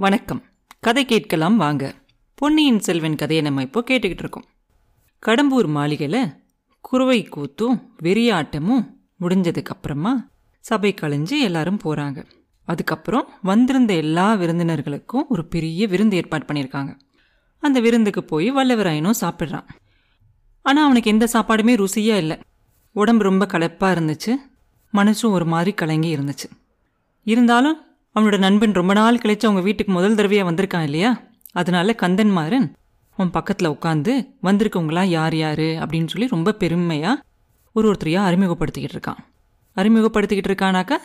வணக்கம். கதை கேட்கலாம் வாங்க. பொன்னியின் செல்வன் கதையை நம்ம இப்போ கேட்டுக்கிட்டு இருக்கோம். கடம்பூர் மாளிகையில் குருவை கூத்தும் வெறியாட்டமும் முடிஞ்சதுக்கப்புறமா சபை கலைஞ்சு எல்லாரும் போகிறாங்க அதுக்கப்புறம் வந்திருந்த எல்லா விருந்தினர்களுக்கும் ஒரு பெரிய விருந்து ஏற்பாடு பண்ணியிருக்காங்க. அந்த விருந்துக்கு போய் வல்லவராயனும் சாப்பிட்றான். ஆனால் அவனுக்கு எந்த சாப்பாடுமே ருசியாக இல்லை. உடம்பு ரொம்ப களைப்பாக இருந்துச்சு. மனசும் ஒரு மாதிரி கலங்கி இருந்துச்சு. இருந்தாலும் அவனோட நண்பன் ரொம்ப நாள் கழிச்சு அவங்க வீட்டுக்கு முதல் தடவையாக வந்திருக்கான் இல்லையா? அதனால கந்தன்மாறன் அவன் பக்கத்தில் உட்காந்து வந்திருக்கவங்களாம் யார் யார்? அப்படின்னு சொல்லி ரொம்ப பெருமையாக ஒரு ஒருத்தரையாக அறிமுகப்படுத்திக்கிட்டு இருக்கான். அறிமுகப்படுத்திக்கிட்டு இருக்கானாக்கா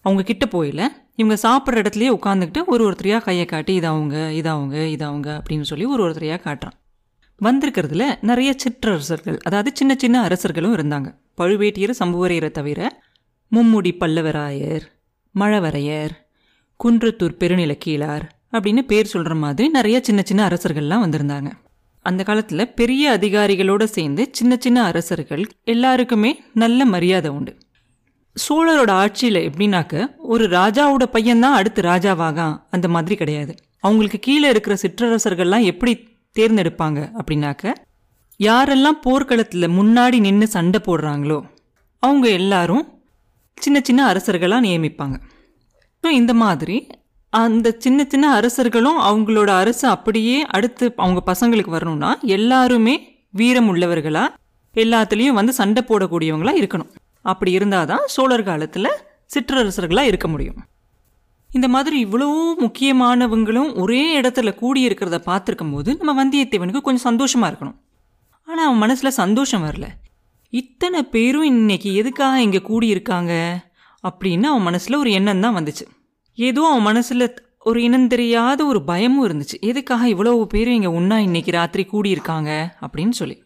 அவங்க கிட்ட போயில இவங்க சாப்பிட்ற இடத்துலயே உட்காந்துக்கிட்டு ஒரு ஒருத்தரையாக கையை காட்டி இது அவங்க இது அவங்க இது அவங்க அப்படின்னு சொல்லி ஒரு ஒருத்தரையாக காட்டுறான். வந்திருக்கிறதுல நிறைய சிற்றரசர்கள் அதாவது சின்ன சின்ன அரசர்களும் இருந்தாங்க. பழுவேட்டியர் சம்புவரையரை தவிர மும்முடி பல்லவராயர் மழவரையர் குன்றத்தூர் பெருநிலக்கீழார் அப்படின்னு பேர் சொல்கிற மாதிரி நிறைய சின்ன சின்ன அரசர்கள்லாம் வந்திருந்தாங்க. அந்த காலத்தில் பெரிய அதிகாரிகளோடு சேர்ந்து சின்ன சின்ன அரசர்கள் எல்லாருக்குமே நல்ல மரியாதை உண்டு. சோழரோட ஆட்சியில் எப்படின்னாக்க ஒரு ராஜாவோட பையன்தான் அடுத்து ராஜாவாகான் அந்த மாதிரி கிடையாது. அவங்களுக்கு கீழே இருக்கிற சிற்றரசர்கள்லாம் எப்படி தேர்ந்தெடுப்பாங்க அப்படின்னாக்க யாரெல்லாம் போர்க்களத்தில் முன்னாடி நின்று சண்டை போடுறாங்களோ அவங்க எல்லாரும் சின்ன சின்ன அரசர்களாக நியமிப்பாங்க. ஸோ இந்த மாதிரி அந்த சின்ன சின்ன அரசர்களும் அவங்களோட அரசு அப்படியே அடுத்து அவங்க பசங்களுக்கு வரணும்னா எல்லாருமே வீரம் உள்ளவர்களா எல்லாத்துலேயும் வந்து சண்டை போடக்கூடியவங்களா இருக்கணும். அப்படி இருந்தால் தான் சோழர் காலத்தில் சிற்றரசர்களாக இருக்க முடியும். இந்த மாதிரி இவ்வளோ முக்கியமானவங்களும் ஒரே இடத்துல கூடி இருக்கிறத பார்த்துருக்கும் போது நம்ம வந்தியத்தேவனுக்கு கொஞ்சம் சந்தோஷமாக இருக்கணும். ஆனால் அவன் மனசில் சந்தோஷம் வரல. இத்தனை பேரும் இன்னைக்கு எதுக்காக இங்கே கூடியிருக்காங்க? அப்படின்னு அவன் மனசில் ஒரு எண்ணம் தான் வந்துச்சு. ஏதோ அவன் மனசில் ஒரு இனந்தெரியாத ஒரு பயமும் இருந்துச்சு. எதுக்காக இவ்வளோ பேரும் இங்கே ஒன்றா இன்னைக்கு ராத்திரி கூடியிருக்காங்க அப்படின்னு சொல்லி.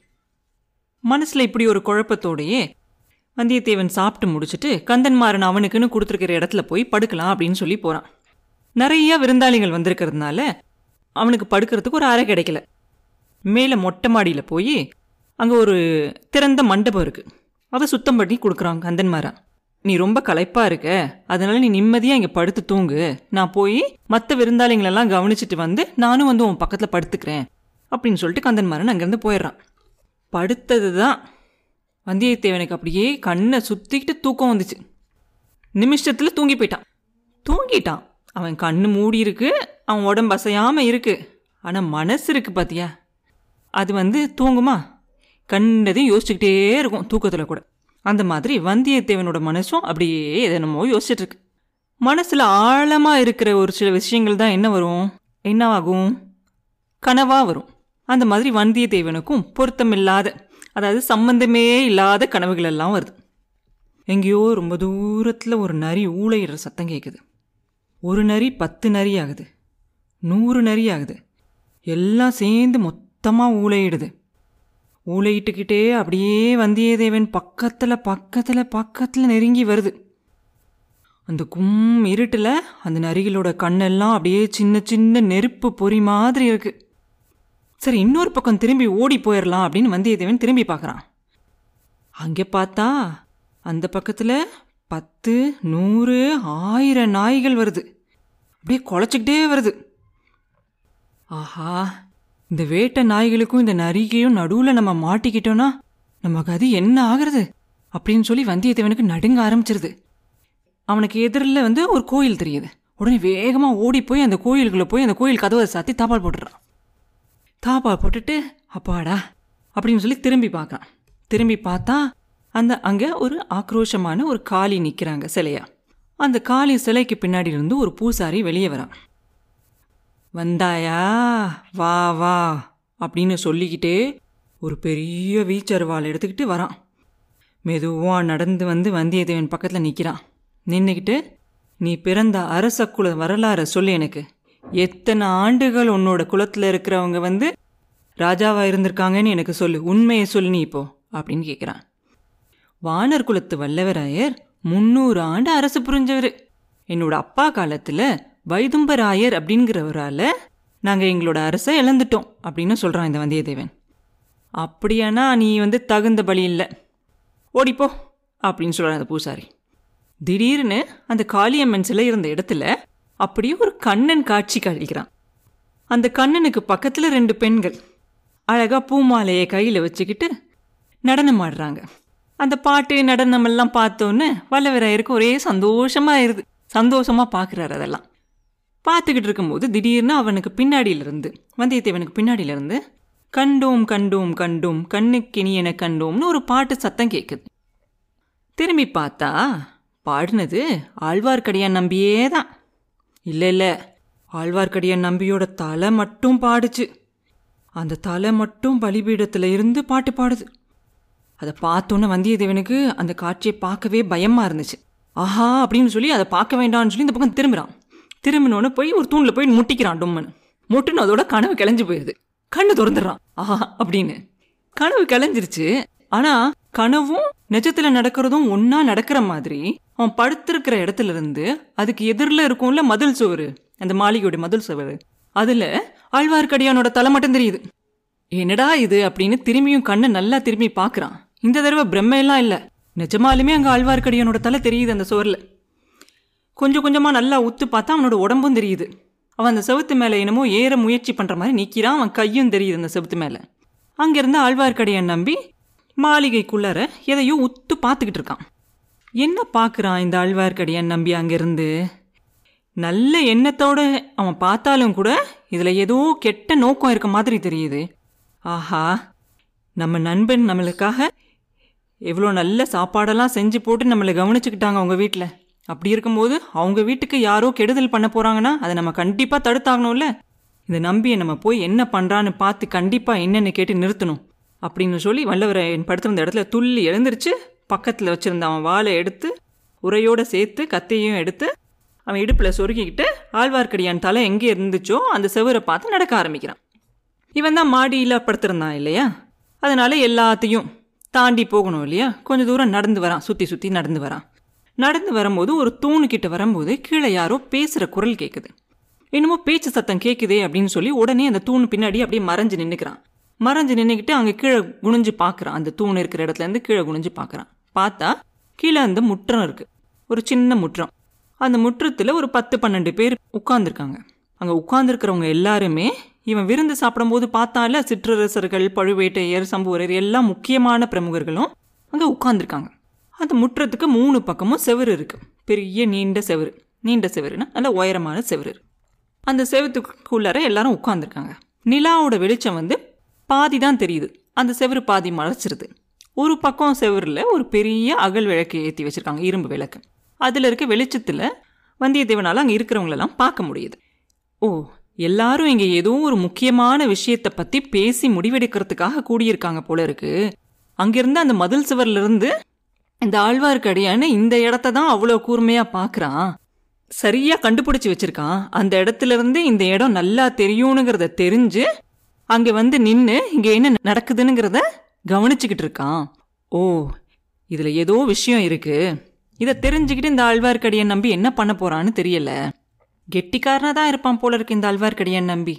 மனசில் இப்படி ஒரு குழப்பத்தோடையே வந்தியத்தேவன் சாப்பிட்டு முடிச்சுட்டு கந்தன்மாறன் அவனுக்குன்னு கொடுத்துருக்கிற இடத்துல போய் படுக்கலாம் அப்படின்னு சொல்லி போகிறான் நிறைய விருந்தாளிகள் வந்திருக்கிறதுனால அவனுக்கு படுக்கிறதுக்கு ஒரு அறை கிடைக்கல. மேலே மொட்டை மாடியில் போய் அங்கே ஒரு திறந்த மண்டபம் இருக்குது அதை சுத்தம் பண்ணி கொடுக்குறான் கந்தன்மாரன் நீ ரொம்ப களைப்பாக இருக்க. அதனால நீ நிம்மதியாக இங்கே படுத்து தூங்கு. நான் போய் மற்ற விருந்தாளிங்களெல்லாம் கவனிச்சிட்டு வந்து நானும் வந்து உன் பக்கத்தில் படுத்துக்கிறேன். அப்படின்னு சொல்லிட்டு கந்தன்மாரன் அங்கேருந்து போயிடுறான். படுத்தது தான் வந்தியத்தேவனுக்கு அப்படியே கண்ணை சுற்றிக்கிட்டு தூக்கம் வந்துச்சு. நிமிஷத்தில் தூங்கி போயிட்டான். தூங்கிட்டான். அவன் கண்ணு மூடி இருக்கு. அவன் உடம்பு அசையாமல் இருக்கு. ஆனால் மனசு இருக்கு பாத்தியா? அது வந்து தூங்குமா? கண்டதையும் யோசிச்சுக்கிட்டே இருக்கும் தூக்கத்தில் கூட. அந்த மாதிரி வந்தியத்தேவனோட மனசும் அப்படியே எதனமோ யோசிச்சுட்டு இருக்கு மனசில் ஆழமாக இருக்கிற ஒரு சில விஷயங்கள் தான் என்ன வரும்? என்ன ஆகும் கனவாக வரும். அந்த மாதிரி வந்தியத்தேவனுக்கும் பொருத்தமில்லாத அதாவது சம்பந்தமே இல்லாத கனவுகள் எல்லாம் வருது. எங்கேயோ ரொம்ப தூரத்தில் ஒரு நரி ஊழையிடுற சத்தம் கேட்குது ஒரு நரி பத்து நரி ஆகுது. நூறு நரி ஆகுது. எல்லாம் சேர்ந்து மொத்தமாக ஊழையிடுது ஊழையிட்டுக்கிட்டே அப்படியே வந்தியத்தேவன் பக்கத்தில் பக்கத்தில் பக்கத்தில் நெருங்கி வருது. அந்த கும் இருட்டில் அந்த நரிகளோட கண்ணெல்லாம் அப்படியே சின்ன சின்ன நெருப்பு பொறி மாதிரி இருக்குது சரி இன்னொரு பக்கம் திரும்பி ஓடி போயிடலாம் அப்படின்னு வந்தியத்தேவன் திரும்பி பார்க்குறான். அங்கே பார்த்தா அந்த பக்கத்தில் பத்து நூறு ஆயிரம் நாய்கள் வருது. அப்படியே குலைச்சிக்கிட்டே வருது. ஆஹா இந்த வேட்டை நாய்களுக்கும் இந்த நரிகையும் நடுவில் நம்ம மாட்டிக்கிட்டோன்னா நமக்கு அது என்ன ஆகிறது? அப்படின்னு சொல்லி வந்தியத்தேவனுக்கு நடுங்க ஆரம்பிச்சிருது. அவனுக்கு எதிரில் வந்து ஒரு கோயில் தெரியுது. உடனே வேகமாக ஓடி போய் அந்த கோயிலுக்குள்ளே போய் அந்த கோயில் கதவை சாத்தி தாப்பால் போட்டுறான் தாப்பா போட்டுட்டு அப்பாடா அப்படின்னு சொல்லி திரும்பி பார்க்குறான். திரும்பி பார்த்தா அந்த அங்கே ஒரு ஆக்ரோஷமான ஒரு காளி நிற்கிறாங்க சிலையா. அந்த காளி சிலைக்கு பின்னாடி இருந்து ஒரு பூசாரி வெளியே வரான். வந்தாயா? வா வா அப்படின்னு சொல்லிக்கிட்டே ஒரு பெரிய வீச்சருவாள் எடுத்துக்கிட்டு வரான். மெதுவாக நடந்து வந்து வந்தியத்தேவன் பக்கத்தில் நிற்கிறான் நின்றுக்கிட்டு நீ பிறந்த அரச குல வரலாறை சொல்லு எனக்கு. எத்தனை ஆண்டுகள் உன்னோட குலத்தில் இருக்கிறவங்க வந்து ராஜாவாக இருந்திருக்காங்கன்னு எனக்கு சொல்லு. உண்மையை சொல்லு நீ இப்போ அப்படின்னு கேட்குறான் வானர் குலத்து வல்லவராயர் முந்நூறு ஆண்டு அரசு புரிஞ்சவர். என்னோட அப்பா காலத்தில் வைதும்பராயர் அப்படிங்கிறவரால் நாங்கள் எங்களோட அரசை இழந்துட்டோம் அப்படின்னு சொல்கிறான் இந்த வந்தியத்தேவன். அப்படியானா நீ வந்து தகுந்த பலி இல்லை. ஓடிப்போ அப்படின்னு சொல்கிறான் அந்த பூசாரி. திடீர்னு அந்த காளியம்மன் சிலை இருந்த இடத்துல அப்படியே ஒரு கண்ணன் காட்சி கழிக்கிறான் அந்த கண்ணனுக்கு பக்கத்தில் ரெண்டு பெண்கள் அழகாக பூமாலையை கையில் வச்சுக்கிட்டு நடனம் ஆடுறாங்க. அந்த பாட்டு நடனம் எல்லாம் பார்த்தோன்னே வல்லவராயருக்கு ஒரே சந்தோஷமாக இருது சந்தோஷமாக பார்க்குறாரு அதெல்லாம். பார்த்துக்கிட்டு இருக்கும்போது திடீர்னு அவனுக்கு பின்னாடியிலிருந்து வந்தியத்தேவனுக்கு பின்னாடியிலிருந்து கண்டோம் கண்டோம் கண்டோம் கண்ணுக்கினியன கண்டோம்னு ஒரு பாட்டு சத்தம் கேட்குது திரும்பி பார்த்தா பாடினது ஆழ்வார்க்கடியான் நம்பியே தான் இல்லை இல்லை ஆழ்வார்க்கடியான் நம்பியோட தலை மட்டும் பாடுச்சு. அந்த தலை மட்டும் பலிபீடத்தில் இருந்து பாட்டு பாடுது. அதை பார்த்தோன்னே வந்தியத்தேவனுக்கு அந்த காட்சியை பார்க்கவே பயமாக இருந்துச்சு. ஆஹா அப்படின்னு சொல்லி அதை பார்க்க வேண்டாம்னு சொல்லி இந்த பக்கம் திரும்புகிறான் திரும்பினோன்னு போய் ஒரு தூணில் போய் முட்டிக்கிறான் டொம்மன். முட்டுன்னு அதோட கனவு கிளஞ்சு போயிடுது. கண்ணு திறந்துடுறான். ஆஹா அப்படின்னு. கனவு கிளஞ்சிருச்சு. ஆனால் கனவும் நிஜத்தில் நடக்கிறதும் ஒன்றா நடக்கிற மாதிரி அவன் படுத்திருக்கிற இடத்துல இருந்து அதுக்கு எதிரில் இருக்கும்ல மதில் சுவர் அந்த மாளிகையோட மதில் சுவர் அதில் ஆழ்வார்க்கடியானோட தலை மட்டும் தெரியுது. என்னடா இது அப்படின்னு திரும்பியும் கண்ணை நல்லா திரும்பி பார்க்குறான். இந்த தடவை பிரம்மையெல்லாம் இல்லை. நிஜமாலுமே அங்கே ஆழ்வார்க்கடியானோட தலை தெரியுது அந்த சுவரில் கொஞ்சம் கொஞ்சமாக நல்லா உத்து பார்த்தா அவனோட உடம்பும் தெரியுது. அவன் அந்த செவுத்து மேலே என்னமோ ஏற முயற்சி பண்ணுற மாதிரி நிற்கிறான் அவன் கையும் தெரியுது அந்த செவுத்து மேலே. அங்கேருந்து ஆழ்வார்க்கடியான் நம்பி மாளிகைக்குள்ளார எதையோ உத்து பார்த்துக்கிட்டு இருக்கான். என்ன பார்க்குறான் இந்த ஆழ்வார்க்கடியான் நம்பி அங்கேருந்து? நல்ல எண்ணத்தோடு அவன் பார்த்தாலும் கூட இதில் ஏதோ கெட்ட நோக்கம் இருக்க மாதிரி தெரியுது. ஆஹா நம்ம நண்பன் நம்மளுக்காக எவ்வளோ நல்ல சாப்பாடெல்லாம் செஞ்சு போட்டு நம்மளை கவனிச்சுக்கிட்டாங்க அவங்க வீட்டில் அப்படி இருக்கும்போது அவங்க வீட்டுக்கு யாரோ கெடுதல் பண்ண போகிறாங்கன்னா அதை நம்ம கண்டிப்பாக தடுத்தாகணும்ல? இந்த நம்பியை நம்ம போய் என்ன பண்ணுறான்னு பார்த்து கண்டிப்பாக என்னென்னு கேட்டு நிறுத்தணும். அப்படின்னு சொல்லி வல்லவரையன் படுத்திருந்த இடத்துல துள்ளி எழுந்திருச்சு பக்கத்தில் வச்சுருந்த அவன் வாளை எடுத்து உரையோடு சேர்த்து கத்தையும் எடுத்து அவன் இடுப்பில் சொருகிக்கிட்டு ஆழ்வார்க்கடியான் தலை எங்கே இருந்துச்சோ அந்த செவரை பார்த்து நடக்க ஆரம்பிக்கிறான். இவன் தான் மாடியில் படுத்திருந்தான் இல்லையா? அதனால் எல்லாத்தையும் தாண்டி போகணும் இல்லையா? கொஞ்சம் தூரம் நடந்து வரான் சுற்றி சுற்றி நடந்து வரான். நடந்து வரும்போது ஒரு தூணுக்கிட்ட வரும்போது கீழே யாரோ பேசுகிற குரல் கேட்குது என்னமோ பேச்சு சத்தம் கேட்குதே அப்படின்னு சொல்லி உடனே அந்த தூண் பின்னாடி அப்படியே மறைஞ்சு நின்றுக்கிறான் மறைஞ்சு நின்றுக்கிட்டு அங்கே கீழே குனிஞ்சு பார்க்குறான் அந்த தூண் இருக்கிற இடத்துலேருந்து கீழே குனிஞ்சு பார்க்குறான் பார்த்தா கீழே அந்த முற்றம் இருக்குது ஒரு சின்ன முற்றம். அந்த முற்றத்தில் ஒரு பத்து பன்னெண்டு பேர் உட்காந்துருக்காங்க அங்கே உட்காந்துருக்கிறவங்க எல்லாருமே இவன் விருந்து சாப்பிடும்போது பார்த்தால சிற்றரசர்கள் பழுவேட்டையர் சம்புவரர் எல்லாம் முக்கியமான பிரமுகர்களும் அங்கே உட்காந்துருக்காங்க அந்த முற்றத்துக்கு மூணு பக்கமும் செவுரு இருக்கு. பெரிய நீண்ட செவுரு. நீண்ட செவருன்னா நல்ல உயரமான செவுரு அந்த செவத்துக்குள்ளார எல்லாரும் உட்காந்துருக்காங்க நிலாவோட வெளிச்சம் வந்து பாதி தான் தெரியுது. அந்த செவுரு பாதி மறைச்சிருது ஒரு பக்கம் செவரில் ஒரு பெரிய அகல் விளக்கு ஏற்றி வச்சுருக்காங்க இரும்பு விளக்கு. அதில் இருக்க வெளிச்சத்தில் வந்தியத்தேவனால் அங்கே இருக்கிறவங்களெல்லாம் பார்க்க முடியுது. ஓ எல்லாரும் இங்கே ஏதோ ஒரு முக்கியமான விஷயத்தை பற்றி பேசி முடிவெடுக்கிறதுக்காக கூடியிருக்காங்க போல இருக்கு. அங்கிருந்து அந்த மதில் சுவர்லேருந்து இந்த ஆழ்வார்க்கடியான்னு இந்த இடத்த தான் அவ்வளோ கூர்மையாக பார்க்குறான். சரியாக கண்டுபிடிச்சி வச்சுருக்கான். அந்த இடத்துல இருந்து இந்த இடம் நல்லா தெரியும்னுங்கிறத தெரிஞ்சு அங்கே வந்து நின்று இங்கே என்ன நடக்குதுங்கிறத கவனிச்சுக்கிட்டு இருக்கான். ஓ இதில் ஏதோ விஷயம் இருக்குது இதை தெரிஞ்சுக்கிட்டு இந்த ஆழ்வார்க்கடியன் நம்பி என்ன பண்ண போகிறான்னு தெரியல. கெட்டிக்காரனாக தான் இருப்பான் போல இருக்கு இந்த ஆழ்வார்க்கடியன் நம்பி.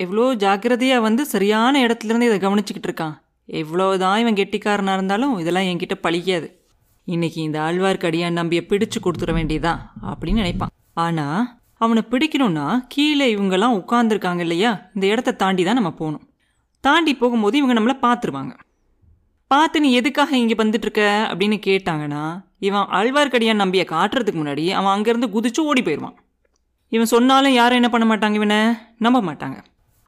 எவ்வளோ ஜாக்கிரதையாக வந்து சரியான இடத்துலேருந்து இதை கவனிச்சுக்கிட்டு இருக்கான். எவ்வளோதான் இவன் கெட்டிக்காரனாக இருந்தாலும் இதெல்லாம் என்கிட்ட பழிக்காது. இன்னைக்கு இந்த ஆழ்வார்க்கடியான் நம்பியை பிடிச்சு கொடுத்துட வேண்டியதான் அப்படின்னு நினைப்பான். ஆனா அவனை பிடிக்கணும்னா கீழே இவங்கெல்லாம் உட்கார்ந்துருக்காங்க இல்லையா? இந்த இடத்த தாண்டி தான் நம்ம போகணும். தாண்டி போகும்போது இவங்க நம்மளை பார்த்துருவாங்க. பார்த்து நீ எதுக்காக இங்கே வந்துட்டு இருக்க அப்படின்னு கேட்டாங்கன்னா இவன் ஆழ்வார்க்கடியான் நம்பியை காட்டுறதுக்கு முன்னாடி அவன் அங்கேருந்து குதிச்சு ஓடி போயிடுவான் இவன் சொன்னாலும் யாரும் என்ன பண்ண மாட்டாங்க இவனை? நம்ப மாட்டாங்க.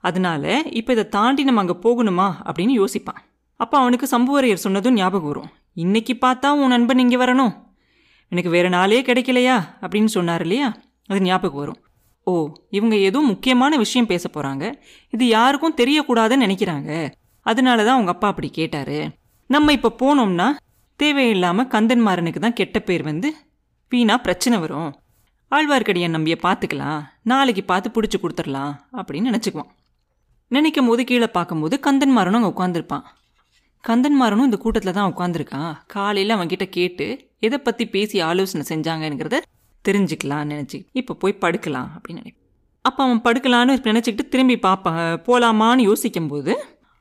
அதனால இப்போ இதை தாண்டி நம்ம அங்கே போகணுமா? அப்படின்னு யோசிப்பான். அப்போ அவனுக்கு சம்புவரையர் சொன்னதும் ஞாபகம் வரும். இன்னைக்கு பார்த்தா உன் நண்பன் இங்கே வரணும். எனக்கு வேறு நாளே கிடைக்கலையா? அப்படின்னு சொன்னார் இல்லையா? அது ஞாபகம் வரும். ஓ இவங்க ஏதோ முக்கியமான விஷயம் பேச போகிறாங்க இது யாருக்கும் தெரியக்கூடாதுன்னு நினைக்கிறாங்க. அதனால தான் அவங்க அப்பா அப்படி கேட்டார். நம்ம இப்போ போனோம்னா தேவையில்லாமல் கந்தன்மாரனுக்கு தான் கெட்ட பேர் வந்து வீணா பிரச்சனை வரும். ஆழ்வார்க்கடியான் நம்பியை பார்த்துக்கலாம் நாளைக்கு பார்த்து பிடிச்சி கொடுத்துடலாம் அப்படின்னு நினச்சிக்குவான். நினைக்கும் போது கீழே பார்க்கும்போது கந்தன்மாரனும் அங்கே உட்காந்துருப்பான் கந்தன்மாறனும் இந்த கூட்டத்தில் தான் உட்காந்துருக்கான் காலையில் அவன்கிட்ட கேட்டு எதை பற்றி பேசி ஆலோசனை செஞ்சாங்கங்கிறத தெரிஞ்சுக்கலாம்னு நினச்சி இப்போ போய் படுக்கலாம் அப்படின்னு நினைப்பேன் அப்போ அவன் படுக்கலான்னு நினச்சிக்கிட்டு திரும்பி பார்ப்பான் போகலாமான்னு யோசிக்கும் போது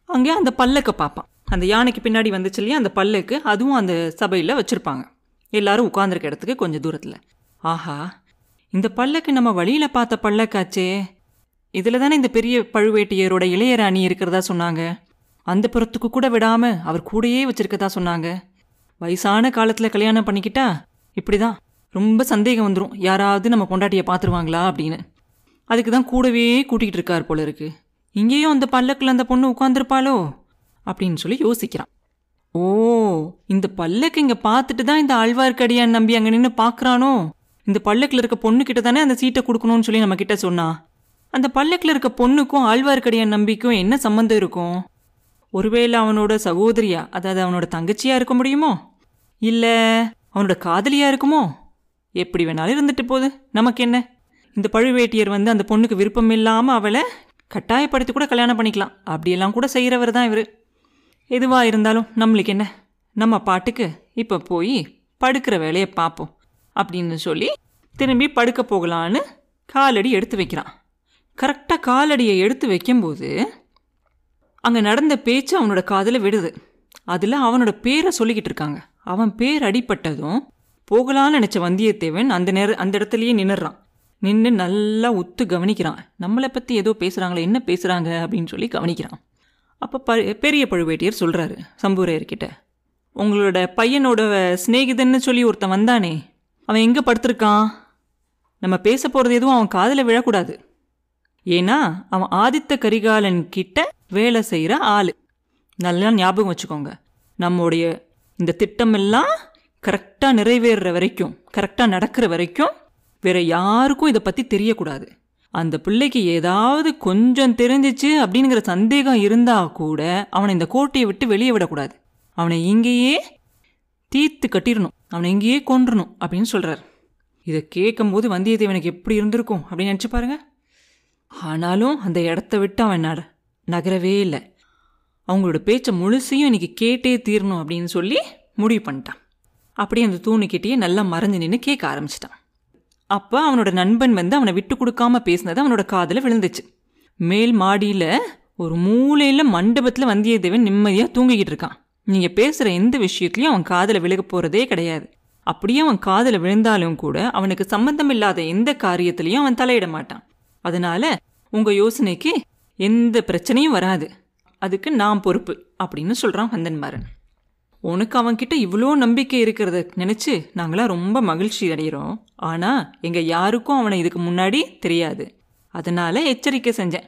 அங்கே அந்த பல்லக்கை பார்ப்பான் அந்த யானைக்கு பின்னாடி வந்துச்சு இல்லையா அந்த பல்லக்கு அதுவும் அந்த சபையில் வச்சுருப்பாங்க. எல்லாரும் உட்காந்துருக்க இடத்துக்கு கொஞ்சம் தூரத்தில். ஆஹா இந்த பல்லக்கு நம்ம வழியில் பார்த்த பல்லக்காச்சே. இதில் தானே இந்த பெரிய பழுவேட்டையரோட இளையராணி இருக்கிறதா சொன்னாங்க? அந்த புறத்துக்கு கூட விடாம அவர் கூடயே வச்சிருக்கதா சொன்னாங்க. வயசான காலத்தில் கல்யாணம் பண்ணிக்கிட்டா இப்படி தான் ரொம்ப சந்தேகம் வந்துடும் யாராவது நம்ம பொண்டாட்டியை பார்த்துருவாங்களா அப்படின்னு. அதுக்கு தான் கூடவே கூட்டிகிட்டு இருக்கார் போல இருக்கு. இங்கேயும் அந்த பல்லக்கில் அந்த பொண்ணு உட்காந்துருப்பாளோ அப்படின்னு சொல்லி யோசிக்கிறான். ஓ இந்த பல்லக்கு இங்கே பார்த்துட்டு தான் இந்த ஆழ்வார்க்கடியான் நம்பி அங்கே நின்று பார்க்குறானோ? இந்த பல்லக்கில் இருக்க பொண்ணுக்கிட்ட தானே அந்த சீட்டை கொடுக்கணும்னு சொல்லி நம்ம கிட்ட சொன்னா? அந்த பல்லக்கில் இருக்க பொண்ணுக்கும் ஆழ்வார்க்கடியான் நம்பிக்கும் என்ன சம்மந்தம் இருக்கும்? ஒருவேளை அவனோட சகோதரியா அதாவது அவனோட தங்கச்சியா இருக்க முடியுமோ? இல்லை அவனோட காதலியா இருக்குமோ? எப்படி வேணாலும் இருந்துட்டு போகுது. நமக்கு என்ன? இந்த பழுவேட்டியர் வந்து அந்த பொண்ணுக்கு விருப்பம் இல்லாமல் அவளை கட்டாயப்படுத்தி கூட கல்யாணம் பண்ணிக்கலாம். அப்படியெல்லாம் கூட செய்கிறவர் தான் இவர். எதுவாக இருந்தாலும் நம்மளுக்கு என்ன? நம்ம பாட்டுக்கு இப்போ போய் படுக்கிற வேலையை பார்ப்போம் அப்படின்னு சொல்லி திரும்பி படுக்க போகலான்னு காலடி எடுத்து வைக்கிறான். கரெக்டாக காலடியை எடுத்து வைக்கும்போது அங்கே நடந்த பேச்சு அவனோட காதில் விடுது. அதில் அவனோட பேரை சொல்லிக்கிட்டு இருக்காங்க. அவன் பேர் அடிப்பட்டதும் போகலான்னு நினச்ச வந்தியத்தேவன் அந்த நேர அந்த இடத்துலையே நின்னுறான் நின்று நல்லா உத்து கவனிக்கிறான். நம்மளை பற்றி ஏதோ பேசுகிறாங்களே என்ன பேசுகிறாங்க அப்படின்னு சொல்லி கவனிக்கிறான். அப்போ ப பெரிய பழுவேட்டியர் சொல்கிறாரு சம்பூரையர்கிட்ட உங்களோட பையனோட சிநேகிதன்னு சொல்லி ஒருத்தன் வந்தானே அவன் எங்கே படுத்திருக்கான்? நம்ம பேச போகிறது எதுவும் அவன் காதில் விழக்கூடாது. ஏன்னா அவன் ஆதித்த கரிகாலன் கிட்ட வேலை செய்கிற ஆள். நல்லா ஞாபகம் வச்சுக்கோங்க. நம்முடைய இந்த திட்டமெல்லாம் கரெக்டாக நிறைவேறுற வரைக்கும் கரெக்டாக நடக்கிற வரைக்கும் வேற யாருக்கும் இதை பற்றி தெரியக்கூடாது. அந்த பிள்ளைக்கு ஏதாவது கொஞ்சம் தெரிஞ்சிச்சு அப்படிங்கிற சந்தேகம் இருந்தால் கூட அவனை இந்த கோட்டையை விட்டு வெளியே விடக்கூடாது. அவனை இங்கேயே தீர்த்து கட்டிடணும் அவனை இங்கேயே கொன்றணும் அப்படின்னு சொல்கிறார் இதை கேட்கும்போது வந்தியத்தேவனுக்கு எப்படி இருந்திருக்கும் அப்படின்னு நினச்சி பாருங்கள் ஆனாலும் அந்த இடத்த விட்டு அவன் நட நகரவே இல்லை. அவங்களோட பேச்சை முழுசையும் இன்றைக்கி கேட்டே தீரணும் அப்படின்னு சொல்லி முடிவு பண்ணிட்டான். அப்படியே அந்த தூணுக்கிட்டேயே நல்லா மறைஞ்சு நின்று கேட்க ஆரம்பிச்சிட்டான். அப்போ அவனோட நண்பன் வந்து அவனை விட்டு கொடுக்காம பேசினது அவனோட காதில் விழுந்துச்சு. மேல் மாடியில் ஒரு மூலையில் மண்டபத்தில் வந்தியத்தேவன் நிம்மதியாக தூங்கிக்கிட்டு இருக்கான். நீங்கள் பேசுகிற எந்த விஷயத்துலையும் அவன் காதில் விழுக போகிறதே கிடையாது. அப்படியே அவன் காதில் விழுந்தாலும் கூட அவனுக்கு சம்மந்தம் இல்லாத எந்த காரியத்திலையும் அவன் தலையிட மாட்டான். அதனால உங்கள் யோசனைக்கு எந்த பிரச்சனையும் வராது. அதுக்கு நான் பொறுப்பு அப்படின்னு சொல்கிறான் வந்தன்மாரன் உனக்கு அவன்கிட்ட இவ்வளோ நம்பிக்கை இருக்கிறத நினச்சி நாங்களாம் ரொம்ப மகிழ்ச்சி அடைகிறோம் ஆனால் எங்கள் யாருக்கும் அவனை இதுக்கு முன்னாடி தெரியாது. அதனால எச்சரிக்கை செஞ்சேன்.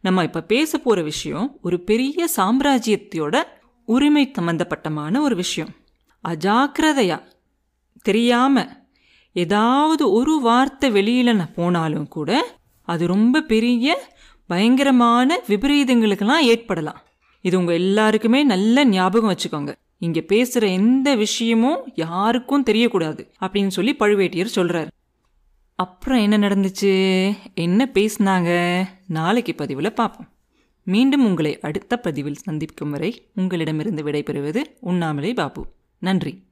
நம்ம இப்போ பேச போகிற விஷயம் ஒரு பெரிய சாம்ராஜ்யத்தோட உரிமை சம்பந்தப்பட்டமான ஒரு விஷயம். அஜாக்கிரதையா? தெரியாமல் ஏதாவது ஒரு வார்த்தை வெளியில் நான் போனாலும் கூட அது ரொம்ப பெரிய பயங்கரமான விபரீதங்களுக்கெல்லாம் ஏற்படலாம். இது உங்கள் எல்லாருக்குமே நல்ல ஞாபகம் வச்சுக்கோங்க. இங்கே பேசுகிற எந்த விஷயமும் யாருக்கும் தெரியக்கூடாது அப்படின்னு சொல்லி பழுவேட்டியர் சொல்கிறாரு அப்புறம் என்ன நடந்துச்சு? என்ன பேசினாங்க? நாளைக்கு பதிவில் பார்ப்போம். மீண்டும் உங்களை அடுத்த பதிவில் சந்திக்கும் வரை உங்களிடமிருந்து விடைபெறுவது உண்ணாமலை பாபு. நன்றி.